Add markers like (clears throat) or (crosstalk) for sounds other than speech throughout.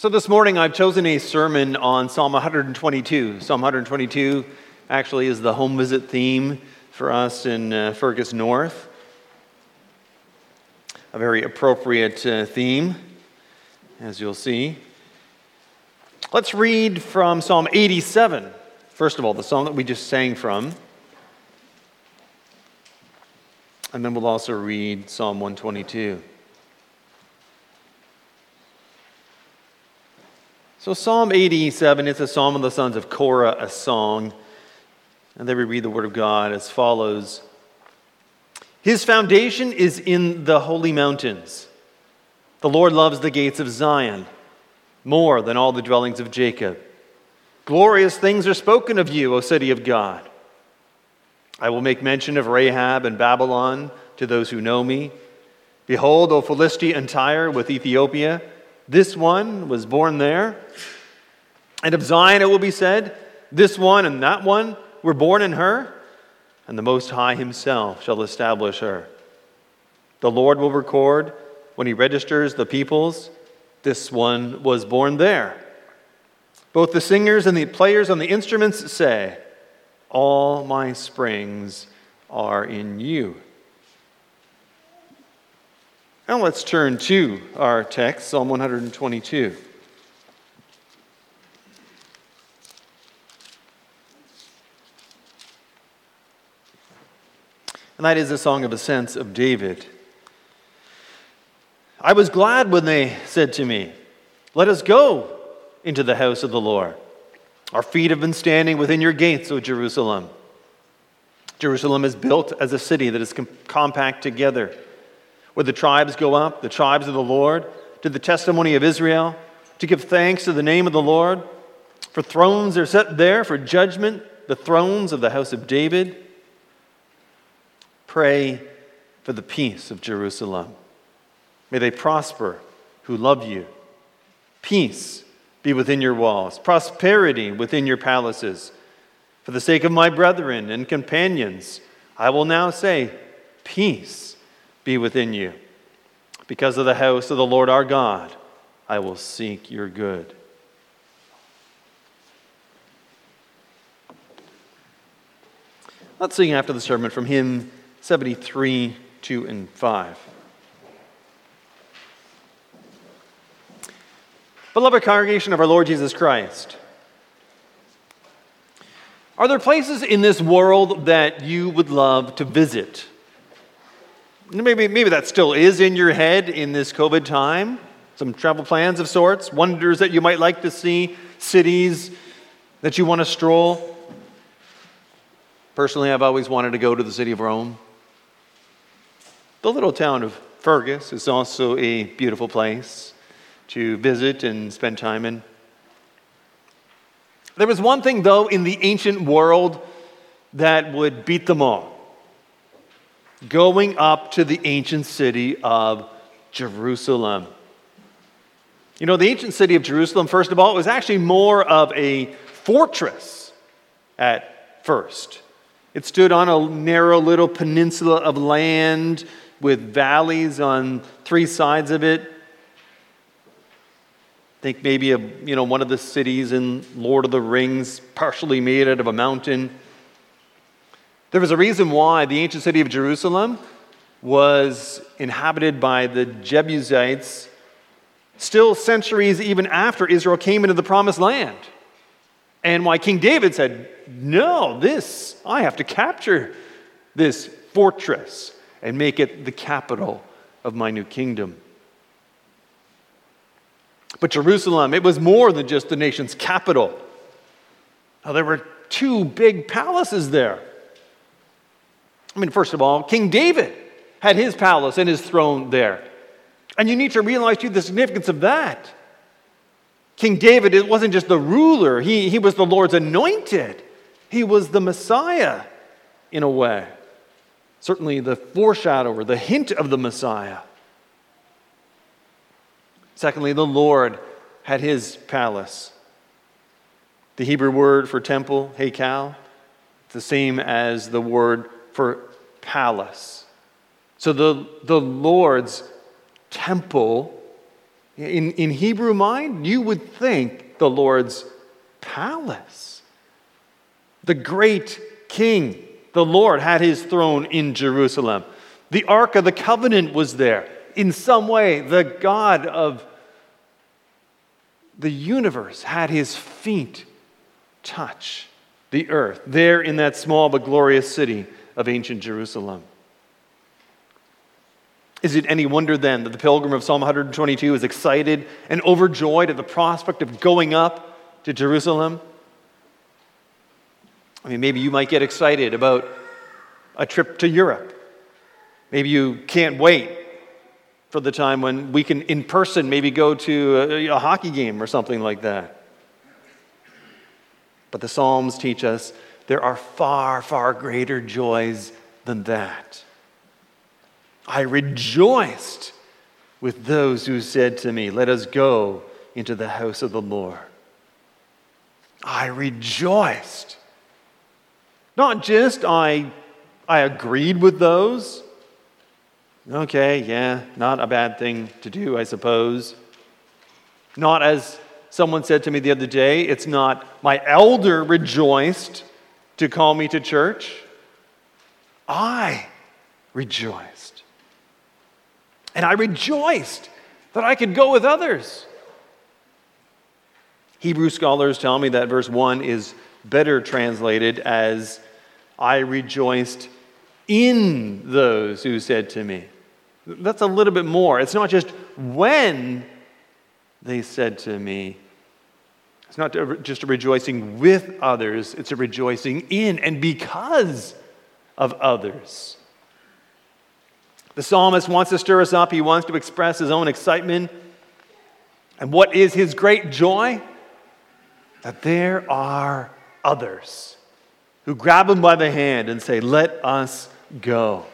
So this morning I've chosen a sermon on Psalm 122. Psalm 122 actually is the home visit theme for us in uh, Fergus North. A very appropriate uh, theme, as you'll see. Let's read from Psalm 87. First of all, the psalm that we just sang from. And then we'll also read Psalm 122. So, Psalm 87 is a psalm of the sons of Korah, a song. And then we read the word of God as follows His foundation is in the holy mountains. The Lord loves the gates of Zion more than all the dwellings of Jacob. Glorious things are spoken of you, O city of God. I will make mention of Rahab and Babylon to those who know me. Behold, O Philistia and Tyre with Ethiopia. This one was born there. And of Zion it will be said, This one and that one were born in her, and the Most High Himself shall establish her. The Lord will record when He registers the peoples, This one was born there. Both the singers and the players on the instruments say, All my springs are in you. Now let's turn to our text, Psalm 122. And that is a song of ascents of David. I was glad when they said to me, Let us go into the house of the Lord. Our feet have been standing within your gates, O Jerusalem. Jerusalem is built as a city that is com- compact together where the tribes go up, the tribes of the Lord, to the testimony of Israel, to give thanks to the name of the Lord. For thrones are set there for judgment, the thrones of the house of David. Pray for the peace of Jerusalem. May they prosper who love you. Peace be within your walls, prosperity within your palaces. For the sake of my brethren and companions, I will now say, Peace be within you. Because of the house of the Lord our God, I will seek your good. Let's sing after the sermon from hymn 73, 2 and 5. Beloved congregation of our Lord Jesus Christ, are there places in this world that you would love to visit? Maybe, maybe that still is in your head in this COVID time. Some travel plans of sorts, wonders that you might like to see, cities that you want to stroll. Personally, I've always wanted to go to the city of Rome. The little town of Fergus is also a beautiful place to visit and spend time in. There was one thing, though, in the ancient world that would beat them all going up to the ancient city of Jerusalem. You know, the ancient city of Jerusalem, first of all, it was actually more of a fortress at first. It stood on a narrow little peninsula of land with valleys on three sides of it. Think maybe a, you know, one of the cities in Lord of the Rings, partially made out of a mountain. There was a reason why the ancient city of Jerusalem was inhabited by the Jebusites still centuries even after Israel came into the promised land. And why King David said, No, this, I have to capture this fortress and make it the capital of my new kingdom. But Jerusalem, it was more than just the nation's capital. Now, there were two big palaces there. I mean, first of all, King David had his palace and his throne there. And you need to realize, too, the significance of that. King David, it wasn't just the ruler, he, he was the Lord's anointed. He was the Messiah in a way. Certainly the foreshadower, the hint of the Messiah. Secondly, the Lord had his palace. The Hebrew word for temple, hekal, the same as the word for palace. So the, the Lord's temple In, in Hebrew mind, you would think the Lord's palace. The great king, the Lord, had his throne in Jerusalem. The Ark of the Covenant was there. In some way, the God of the universe had his feet touch the earth, there in that small but glorious city of ancient Jerusalem. Is it any wonder then that the pilgrim of Psalm 122 is excited and overjoyed at the prospect of going up to Jerusalem? I mean, maybe you might get excited about a trip to Europe. Maybe you can't wait for the time when we can, in person, maybe go to a, a hockey game or something like that. But the Psalms teach us there are far, far greater joys than that. I rejoiced with those who said to me, Let us go into the house of the Lord. I rejoiced. Not just I, I agreed with those. Okay, yeah, not a bad thing to do, I suppose. Not as someone said to me the other day, it's not my elder rejoiced to call me to church. I rejoiced. And I rejoiced that I could go with others. Hebrew scholars tell me that verse 1 is better translated as I rejoiced in those who said to me. That's a little bit more. It's not just when they said to me, it's not just a rejoicing with others, it's a rejoicing in and because of others. The psalmist wants to stir us up, he wants to express his own excitement. And what is his great joy? That there are others who grab him by the hand and say, Let us go.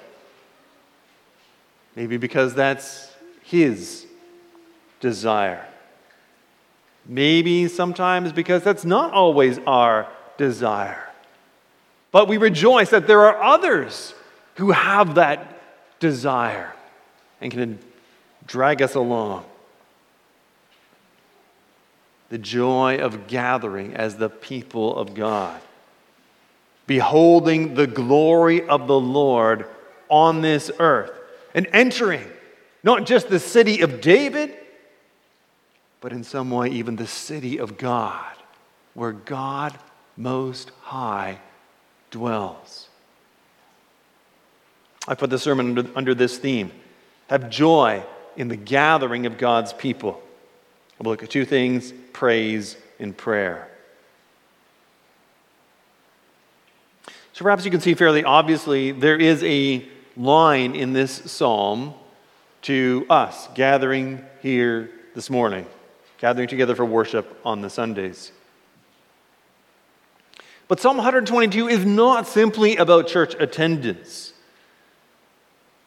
Maybe because that's his desire. Maybe sometimes because that's not always our desire. But we rejoice that there are others who have that desire and can drag us along. The joy of gathering as the people of God, beholding the glory of the Lord on this earth, and entering not just the city of David but in some way, even the city of God, where God Most High dwells. I put the sermon under, under this theme have joy in the gathering of God's people. We'll look at two things praise and prayer. So perhaps you can see fairly obviously there is a line in this psalm to us gathering here this morning gathering together for worship on the Sundays. But Psalm 122 is not simply about church attendance.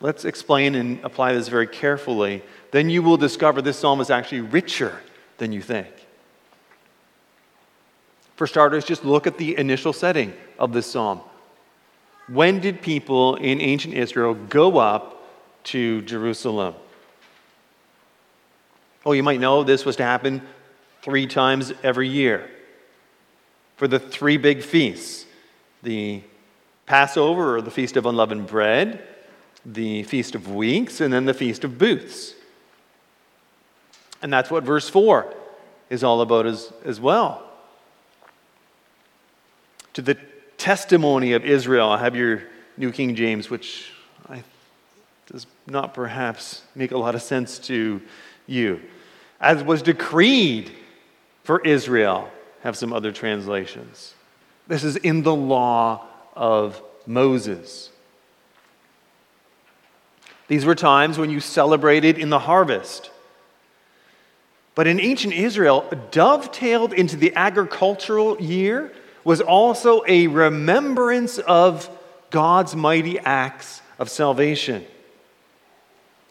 Let's explain and apply this very carefully. Then you will discover this psalm is actually richer than you think. For starters, just look at the initial setting of this psalm. When did people in ancient Israel go up to Jerusalem? Oh, you might know this was to happen three times every year for the three big feasts the Passover or the Feast of Unleavened Bread, the Feast of Weeks, and then the Feast of Booths. And that's what verse 4 is all about as, as well. To the testimony of Israel, I have your New King James, which I, does not perhaps make a lot of sense to you, as was decreed for Israel. Have some other translations. This is in the law of Moses. These were times when you celebrated in the harvest. But in ancient Israel, dovetailed into the agricultural year was also a remembrance of God's mighty acts of salvation.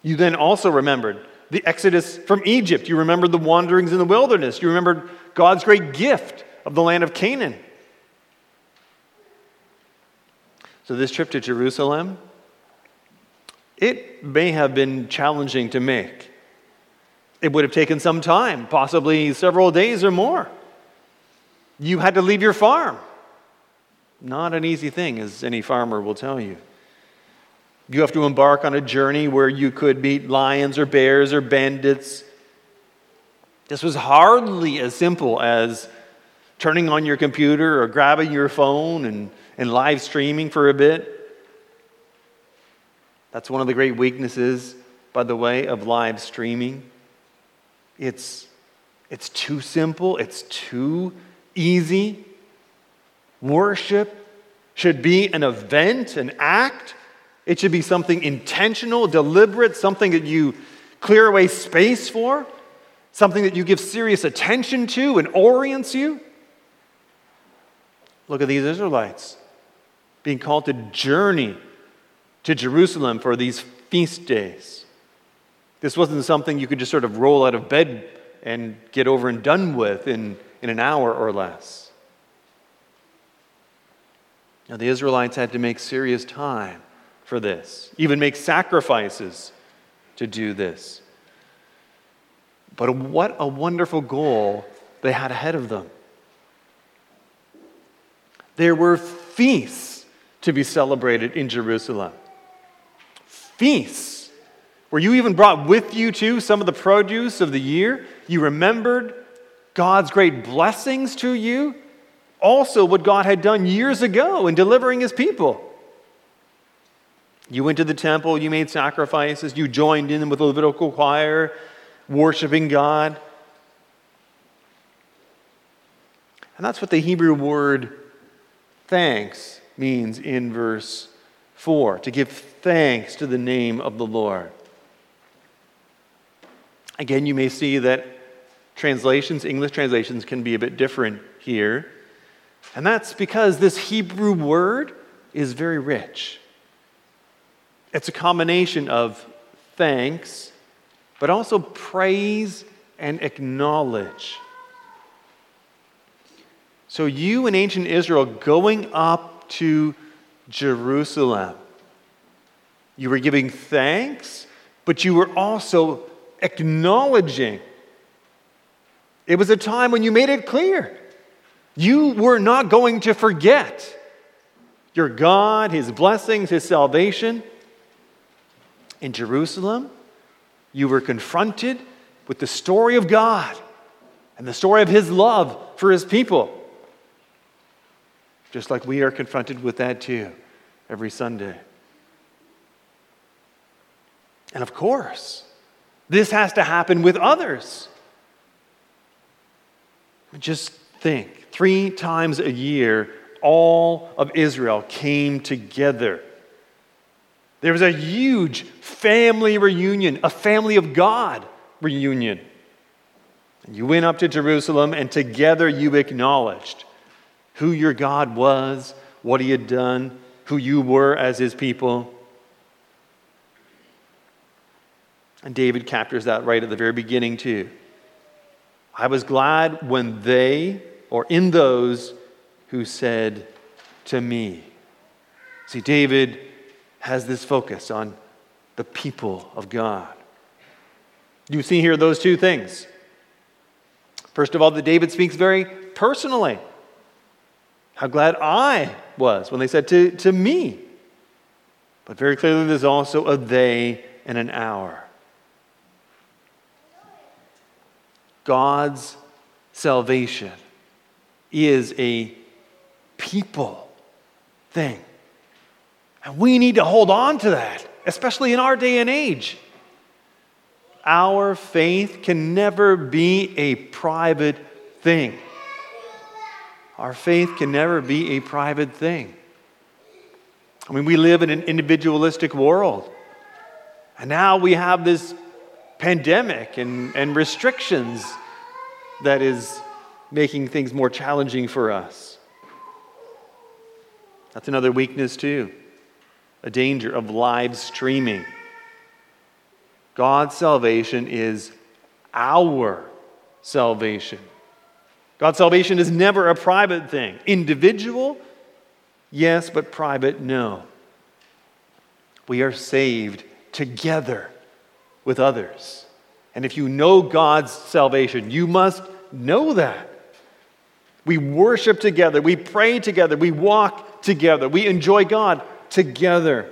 You then also remembered the exodus from Egypt. You remember the wanderings in the wilderness. You remember God's great gift of the land of Canaan. So, this trip to Jerusalem, it may have been challenging to make. It would have taken some time, possibly several days or more. You had to leave your farm. Not an easy thing, as any farmer will tell you. You have to embark on a journey where you could meet lions or bears or bandits. This was hardly as simple as turning on your computer or grabbing your phone and, and live streaming for a bit. That's one of the great weaknesses, by the way, of live streaming. It's, it's too simple, it's too easy. Worship should be an event, an act. It should be something intentional, deliberate, something that you clear away space for, something that you give serious attention to and orients you. Look at these Israelites being called to journey to Jerusalem for these feast days. This wasn't something you could just sort of roll out of bed and get over and done with in, in an hour or less. Now, the Israelites had to make serious time for this, even make sacrifices to do this. But what a wonderful goal they had ahead of them. There were feasts to be celebrated in Jerusalem. Feasts where you even brought with you too some of the produce of the year. You remembered God's great blessings to you, also what God had done years ago in delivering his people. You went to the temple, you made sacrifices, you joined in with the Levitical choir, worshiping God. And that's what the Hebrew word thanks means in verse 4 to give thanks to the name of the Lord. Again, you may see that translations, English translations, can be a bit different here. And that's because this Hebrew word is very rich. It's a combination of thanks, but also praise and acknowledge. So, you in ancient Israel going up to Jerusalem, you were giving thanks, but you were also acknowledging. It was a time when you made it clear you were not going to forget your God, His blessings, His salvation. In Jerusalem, you were confronted with the story of God and the story of His love for His people. Just like we are confronted with that too every Sunday. And of course, this has to happen with others. Just think three times a year, all of Israel came together. There was a huge family reunion, a family of God reunion. You went up to Jerusalem, and together you acknowledged who your God was, what he had done, who you were as his people. And David captures that right at the very beginning, too. I was glad when they, or in those who said to me. See, David has this focus on the people of God. You see here those two things. First of all, that David speaks very personally how glad I was when they said to, to me. But very clearly, there's also a they and an our. God's salvation is a people thing. And we need to hold on to that, especially in our day and age. Our faith can never be a private thing. Our faith can never be a private thing. I mean, we live in an individualistic world. And now we have this pandemic and, and restrictions that is making things more challenging for us. That's another weakness, too a danger of live streaming. God's salvation is our salvation. God's salvation is never a private thing. Individual, yes, but private, no. We are saved together with others. And if you know God's salvation, you must know that. We worship together, we pray together, we walk together, we enjoy God together.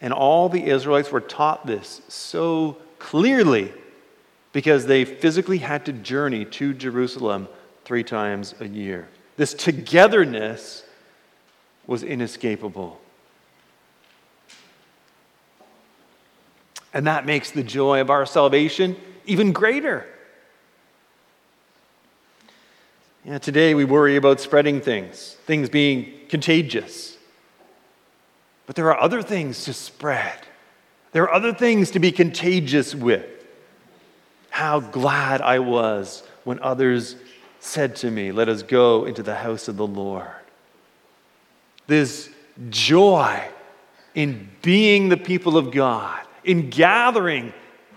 And all the Israelites were taught this so clearly because they physically had to journey to Jerusalem three times a year. This togetherness was inescapable. And that makes the joy of our salvation even greater. Yeah, today we worry about spreading things, things being contagious. But there are other things to spread. There are other things to be contagious with. How glad I was when others said to me, Let us go into the house of the Lord. There's joy in being the people of God, in gathering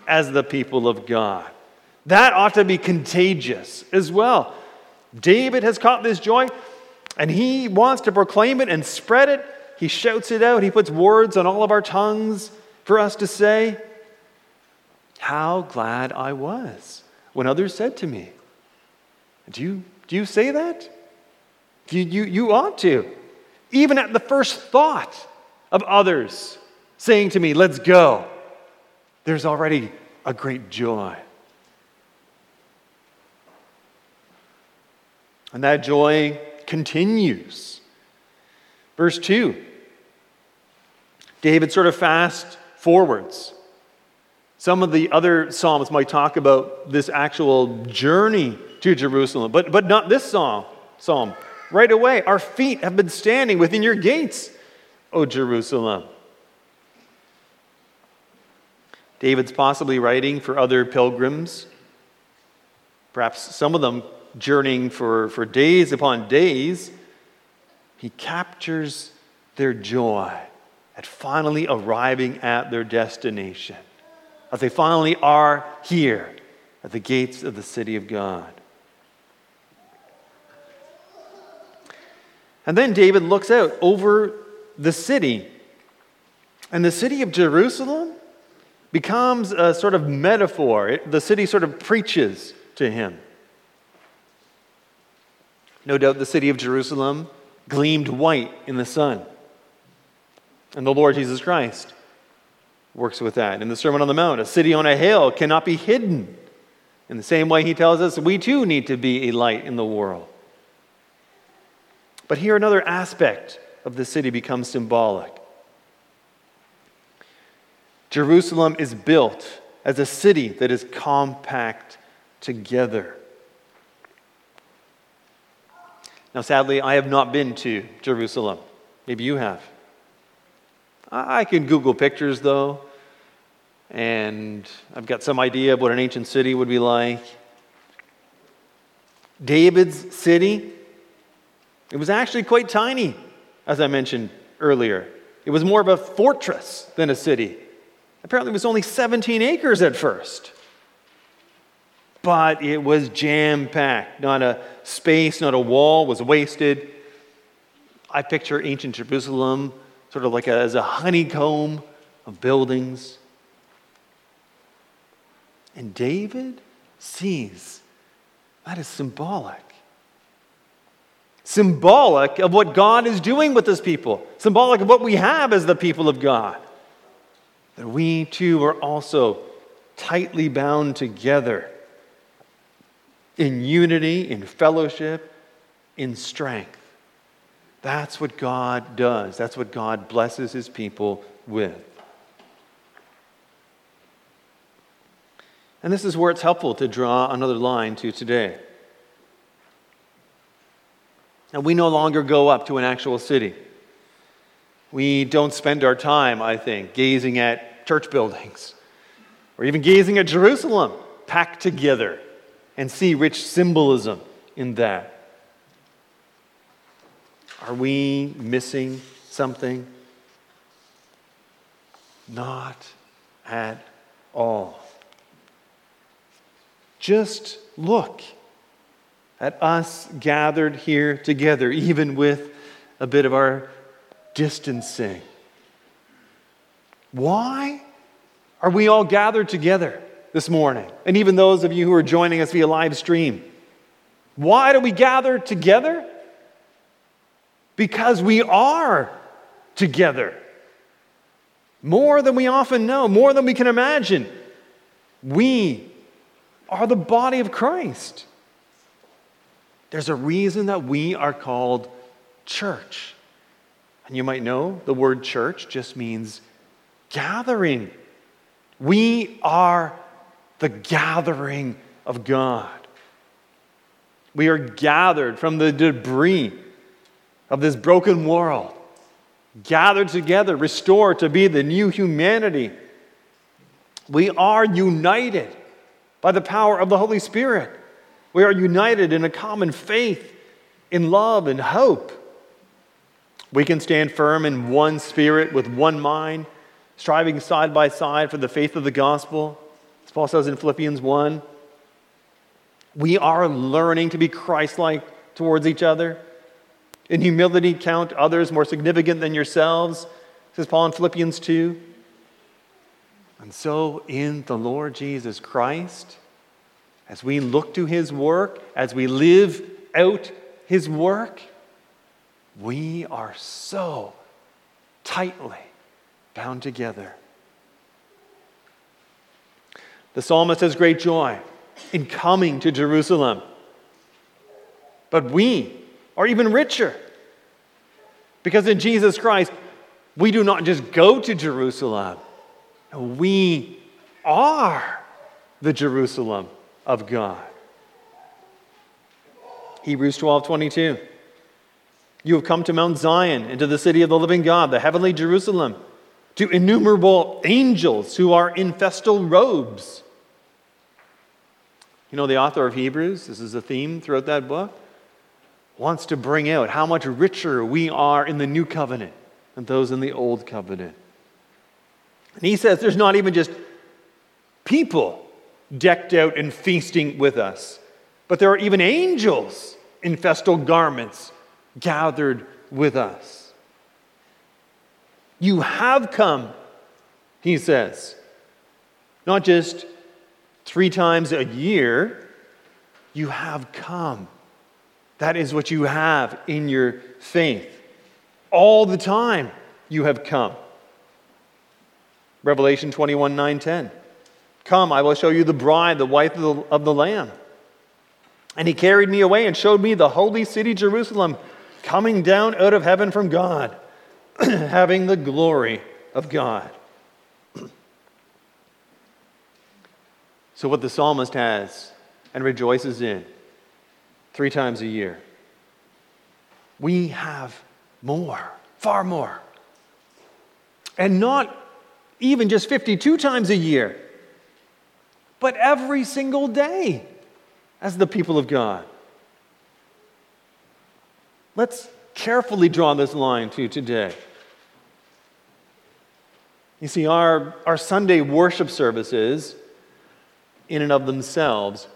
as the people of God. That ought to be contagious as well. David has caught this joy and he wants to proclaim it and spread it. He shouts it out. He puts words on all of our tongues for us to say. How glad I was when others said to me, Do you, do you say that? You, you, you ought to. Even at the first thought of others saying to me, Let's go, there's already a great joy. And that joy continues. Verse 2 David sort of fast forwards. Some of the other Psalms might talk about this actual journey to Jerusalem, but, but not this psalm. Psalm. Right away, our feet have been standing within your gates, O Jerusalem. David's possibly writing for other pilgrims, perhaps some of them journeying for, for days upon days. He captures their joy at finally arriving at their destination as they finally are here at the gates of the city of God. And then David looks out over the city, and the city of Jerusalem becomes a sort of metaphor. It, the city sort of preaches to him. No doubt the city of Jerusalem gleamed white in the sun. And the Lord Jesus Christ works with that. In the Sermon on the Mount, a city on a hill cannot be hidden. In the same way, he tells us we too need to be a light in the world. But here, another aspect of the city becomes symbolic. Jerusalem is built as a city that is compact together. Now, sadly, I have not been to Jerusalem. Maybe you have. I can Google pictures, though, and I've got some idea of what an ancient city would be like. David's city, it was actually quite tiny, as I mentioned earlier. It was more of a fortress than a city. Apparently, it was only 17 acres at first. But it was jam packed. Not a space, not a wall was wasted. I picture ancient Jerusalem sort of like a, as a honeycomb of buildings. And David sees that is symbolic. Symbolic of what God is doing with his people, symbolic of what we have as the people of God. That we too are also tightly bound together in unity, in fellowship, in strength. That's what God does. That's what God blesses his people with. And this is where it's helpful to draw another line to today. Now, we no longer go up to an actual city. We don't spend our time, I think, gazing at church buildings or even gazing at Jerusalem packed together and see rich symbolism in that. Are we missing something? Not at all. Just look at us gathered here together, even with a bit of our distancing. Why? are we all gathered together this morning? And even those of you who are joining us via live stream. Why do we gather together? Because we are together. More than we often know, more than we can imagine. We are the body of Christ. There's a reason that we are called church. And you might know the word church just means gathering. We are the gathering of God. We are gathered from the debris of this broken world, gathered together, restored to be the new humanity. We are united by the power of the Holy Spirit. We are united in a common faith, in love and hope. We can stand firm in one spirit with one mind, striving side by side for the faith of the gospel, as Paul says in Philippians 1. We are learning to be Christ like towards each other. In humility, count others more significant than yourselves, says Paul in Philippians 2. And so, in the Lord Jesus Christ, as we look to his work, as we live out his work, we are so tightly bound together. The psalmist has great joy in coming to Jerusalem. But we are even richer because in Jesus Christ, we do not just go to Jerusalem, we are the Jerusalem of God. Hebrews 12 22. You have come to Mount Zion and to the city of the living God, the heavenly Jerusalem, to innumerable angels who are in festal robes. You know, the author of Hebrews, this is a theme throughout that book, wants to bring out how much richer we are in the new covenant than those in the old covenant. And he says there's not even just people decked out and feasting with us. But there are even angels in festal garments gathered with us. You have come, he says, not just three times a year, you have come. That is what you have in your faith. All the time you have come. Revelation 21 9 10. Come, I will show you the bride, the wife of the, of the Lamb. And he carried me away and showed me the holy city, Jerusalem, coming down out of heaven from God, (clears throat) having the glory of God. so, what the psalmist has and rejoices in three times a year, we have more, far more. And not even just 52 times a year but every single day as the people of God. Let's carefully draw this line to today. You see, our, our Sunday worship services, in and of themselves,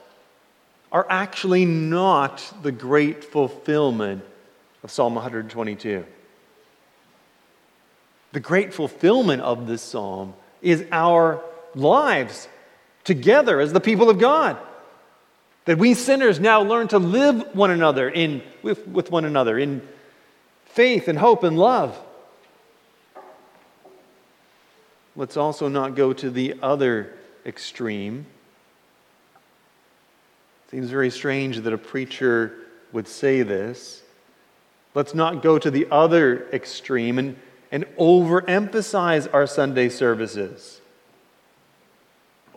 are actually not the great fulfillment of Psalm 122. The great fulfillment of this psalm is our lives together as the people of God. That we sinners now learn to live one another in, with, with one another in faith and hope and love. Let's also not go to the other extreme. Seems very strange that a preacher would say this. Let's not go to the other extreme and, and overemphasize our Sunday services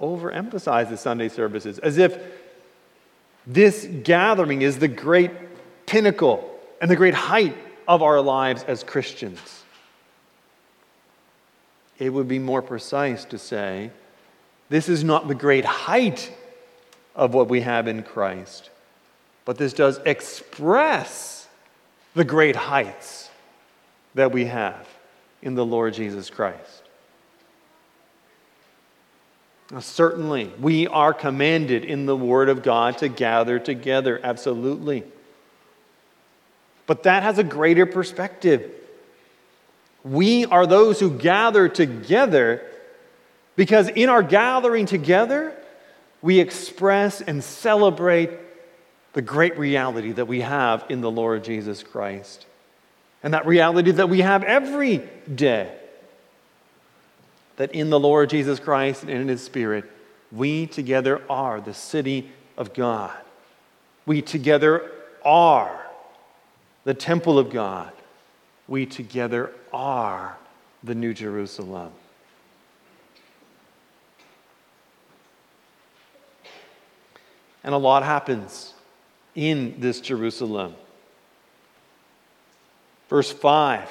overemphasize the Sunday services as if this gathering is the great pinnacle and the great height of our lives as Christians. It would be more precise to say this is not the great height of what we have in Christ, but this does express the great heights that we have in the Lord Jesus Christ. Now, certainly, we are commanded in the Word of God to gather together, absolutely. But that has a greater perspective. We are those who gather together Because in our gathering together, we express and celebrate the great reality that we have in the Lord Jesus Christ. And that reality that we have every day. That in the Lord Jesus Christ and in His Spirit, we together are the city of God. We together are the temple of God. We together are the New Jerusalem. And a lot happens in this Jerusalem. Verse 5,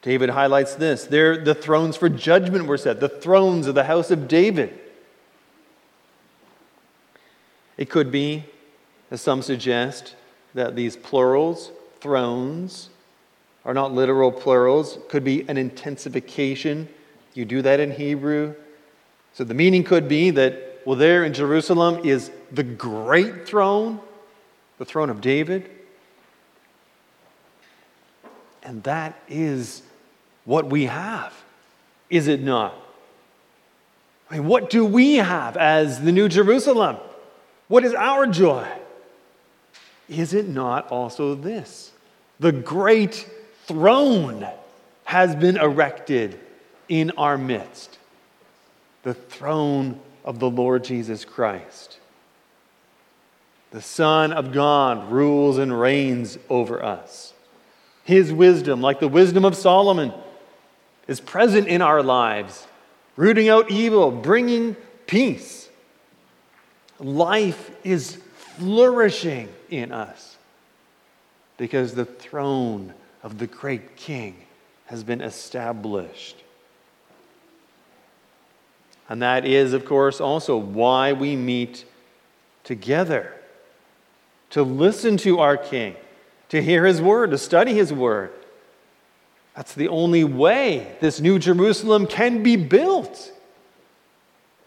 David highlights this. There, the thrones for judgment were set, the thrones of the house of David. It could be, as some suggest, that these plurals, thrones, are not literal plurals. Could be an intensification. You do that in Hebrew. So the meaning could be that, well, there in Jerusalem is the great throne, the throne of David. And that is what we have, is it not? I mean, what do we have as the New Jerusalem? What is our joy? Is it not also this? The great throne has been erected in our midst the throne of the Lord Jesus Christ. The Son of God rules and reigns over us. His wisdom, like the wisdom of Solomon, is present in our lives, rooting out evil, bringing peace. Life is flourishing in us because the throne of the great king has been established. And that is, of course, also why we meet together to listen to our king, to hear his word, to study his word. That's the only way this new Jerusalem can be built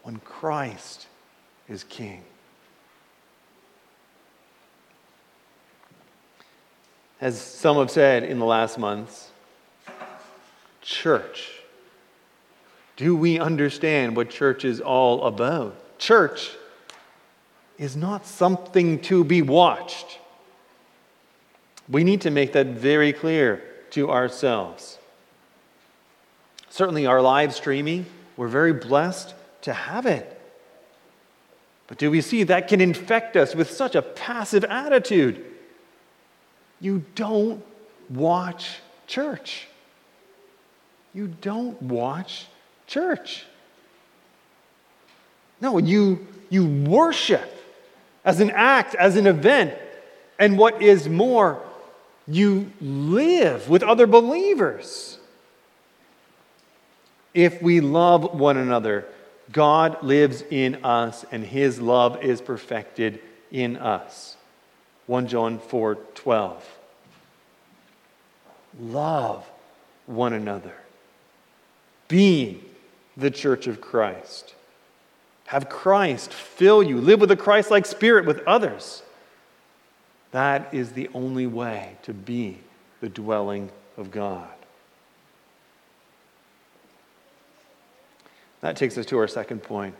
when Christ is king. As some have said in the last months, church. Do we understand what church is all about? Church is not something to be watched. We need to make that very clear to ourselves. Certainly, our live streaming, we're very blessed to have it. But do we see that can infect us with such a passive attitude? You don't watch church. You don't watch church. No, you, you worship as an act, as an event. And what is more, you live with other believers. If we love one another, God lives in us and his love is perfected in us. 1 John 4 12. Love one another. Be the church of Christ. Have Christ fill you. Live with a Christ like spirit with others. That is the only way to be the dwelling of God. That takes us to our second point.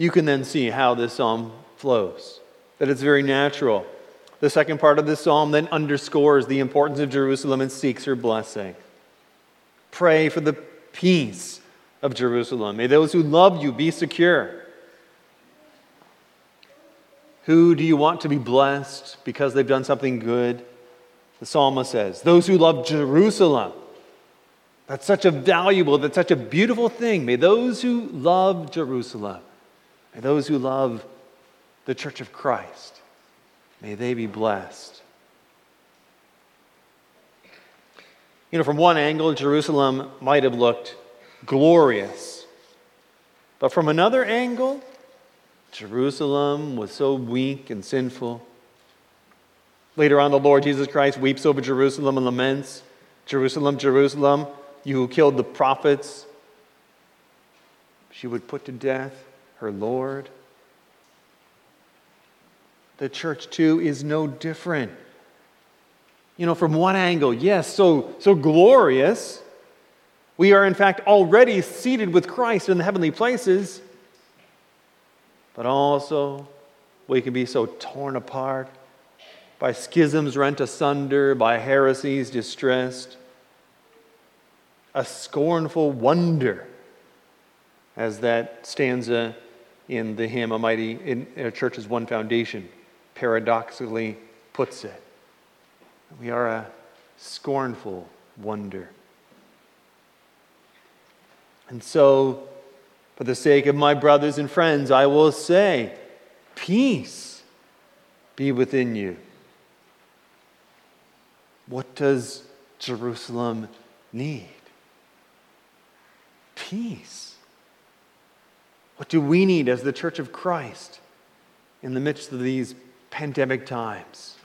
You can then see how this psalm flows, that it's very natural. The second part of this psalm then underscores the importance of Jerusalem and seeks her blessing. Pray for the peace of Jerusalem. May those who love you be secure. Who do you want to be blessed because they've done something good? The psalmist says, Those who love Jerusalem. That's such a valuable, that's such a beautiful thing. May those who love Jerusalem May those who love the church of Christ, may they be blessed. You know, from one angle, Jerusalem might have looked glorious. But from another angle, Jerusalem was so weak and sinful. Later on, the Lord Jesus Christ weeps over Jerusalem and laments Jerusalem, Jerusalem, you who killed the prophets, she would put to death her Lord. The church, too, is no different. You know, from one angle, yes, so, so glorious. We are, in fact, already seated with Christ in the heavenly places. But also, we can be so torn apart by schisms rent asunder, by heresies distressed. A scornful wonder, as that stanza in the hymn, A Mighty in a Church's One Foundation, paradoxically puts it. We are a scornful wonder. And so, for the sake of my brothers and friends, I will say, Peace be within you. What does Jerusalem need? Peace. What do we need as the Church of Christ in the midst of these pandemic times?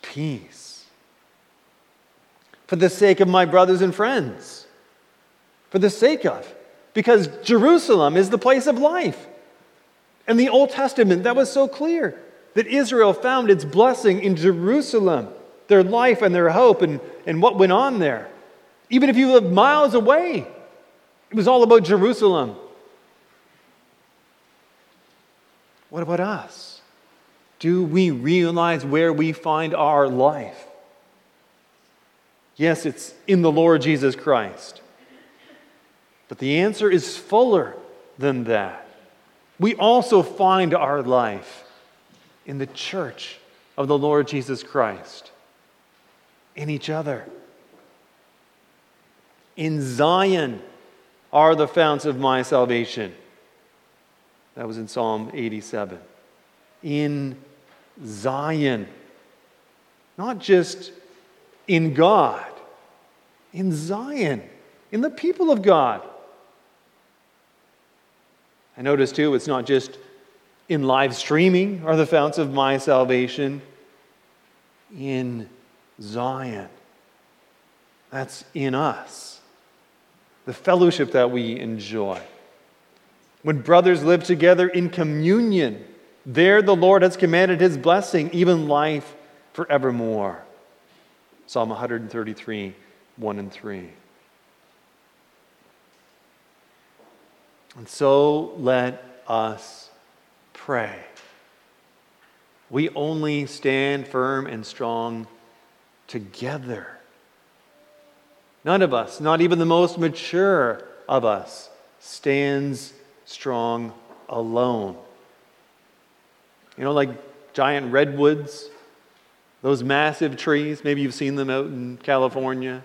Peace. For the sake of my brothers and friends. For the sake of. Because Jerusalem is the place of life. And the Old Testament, that was so clear that Israel found its blessing in Jerusalem their life and their hope and, and what went on there. Even if you lived miles away, it was all about Jerusalem. What about us? Do we realize where we find our life? Yes, it's in the Lord Jesus Christ. But the answer is fuller than that. We also find our life in the church of the Lord Jesus Christ in each other. In Zion are the founts of my salvation. That was in Psalm 87. In Zion. Not just in God, in Zion, in the people of God. I notice too, it's not just in live streaming are the founts of my salvation. In Zion. That's in us. The fellowship that we enjoy. When brothers live together in communion, there the Lord has commanded his blessing, even life forevermore. Psalm 133, 1 and 3. And so let us pray. We only stand firm and strong together. None of us, not even the most mature of us, stands strong alone. You know, like giant redwoods, those massive trees, maybe you've seen them out in California.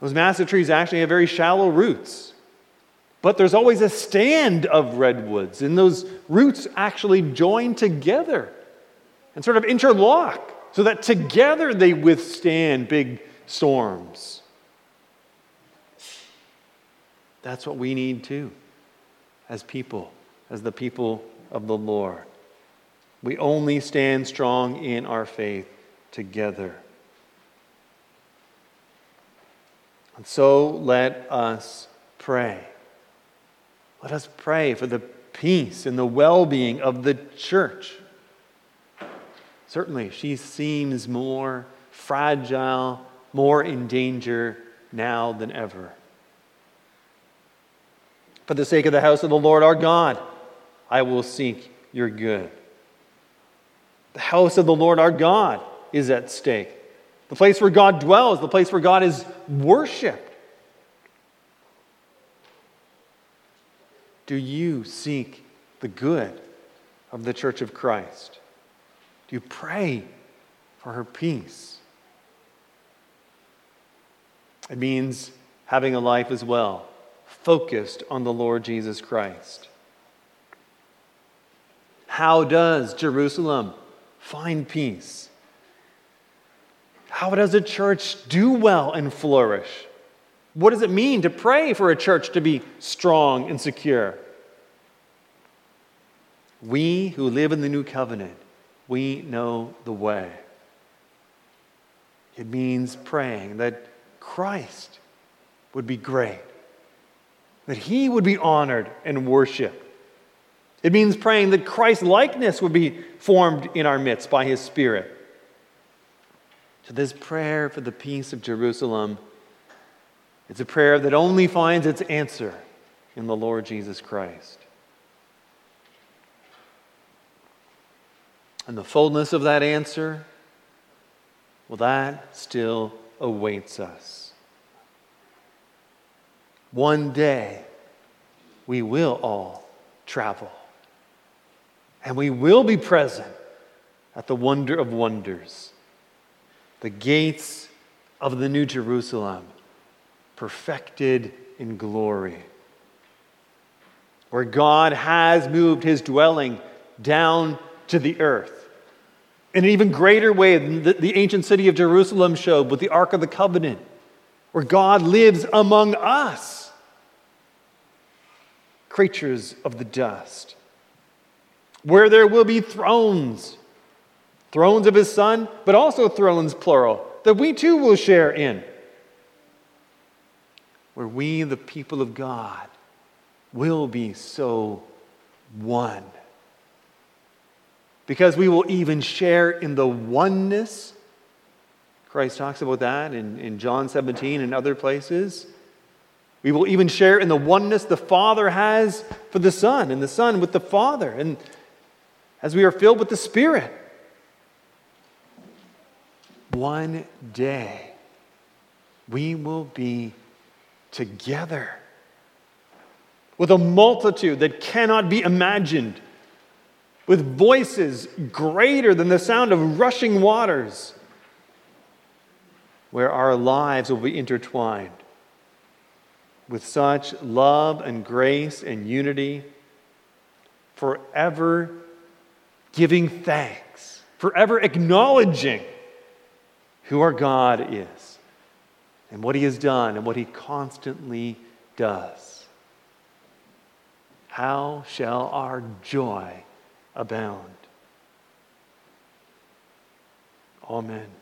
Those massive trees actually have very shallow roots. But there's always a stand of redwoods, and those roots actually join together and sort of interlock so that together they withstand big storms. That's what we need too, as people, as the people of the Lord. We only stand strong in our faith together. And so let us pray. Let us pray for the peace and the well being of the church. Certainly, she seems more fragile, more in danger now than ever. For the sake of the house of the Lord our God, I will seek your good. The house of the Lord our God is at stake. The place where God dwells, the place where God is worshiped. Do you seek the good of the church of Christ? Do you pray for her peace? It means having a life as well, focused on the Lord Jesus Christ. How does Jerusalem find peace? How does a church do well and flourish? What does it mean to pray for a church to be strong and secure? We who live in the new covenant we know the way. It means praying that Christ would be great, that he would be honored and worshiped. It means praying that Christ's likeness would be formed in our midst by his Spirit, for this prayer for the peace of Jerusalem. It's a prayer that only finds its answer in the Lord Jesus Christ. And the fullness of that answer, well, that still awaits us. One day, we will all travel. And we will be present at the wonder of wonders, the gates of the New Jerusalem, perfected in glory, where God has moved his dwelling down to the earth. In an even greater way than the, ancient city of Jerusalem showed with the Ark of the Covenant, where God lives among us, creatures of the dust, where there will be thrones, thrones of his Son, but also thrones, plural, that we too will share in, where we, the people of God, will be so one because we will even share in the oneness. Christ talks about that in, in John 17 and other places. We will even share in the oneness the Father has for the Son, and the Son with the Father, and as we are filled with the Spirit. One day, we will be together with a multitude that cannot be imagined with voices greater than the sound of rushing waters, where our lives will be intertwined with such love and grace and unity, forever giving thanks, forever acknowledging who our God is and what He has done and what He constantly does. How shall our joy abound. Amen.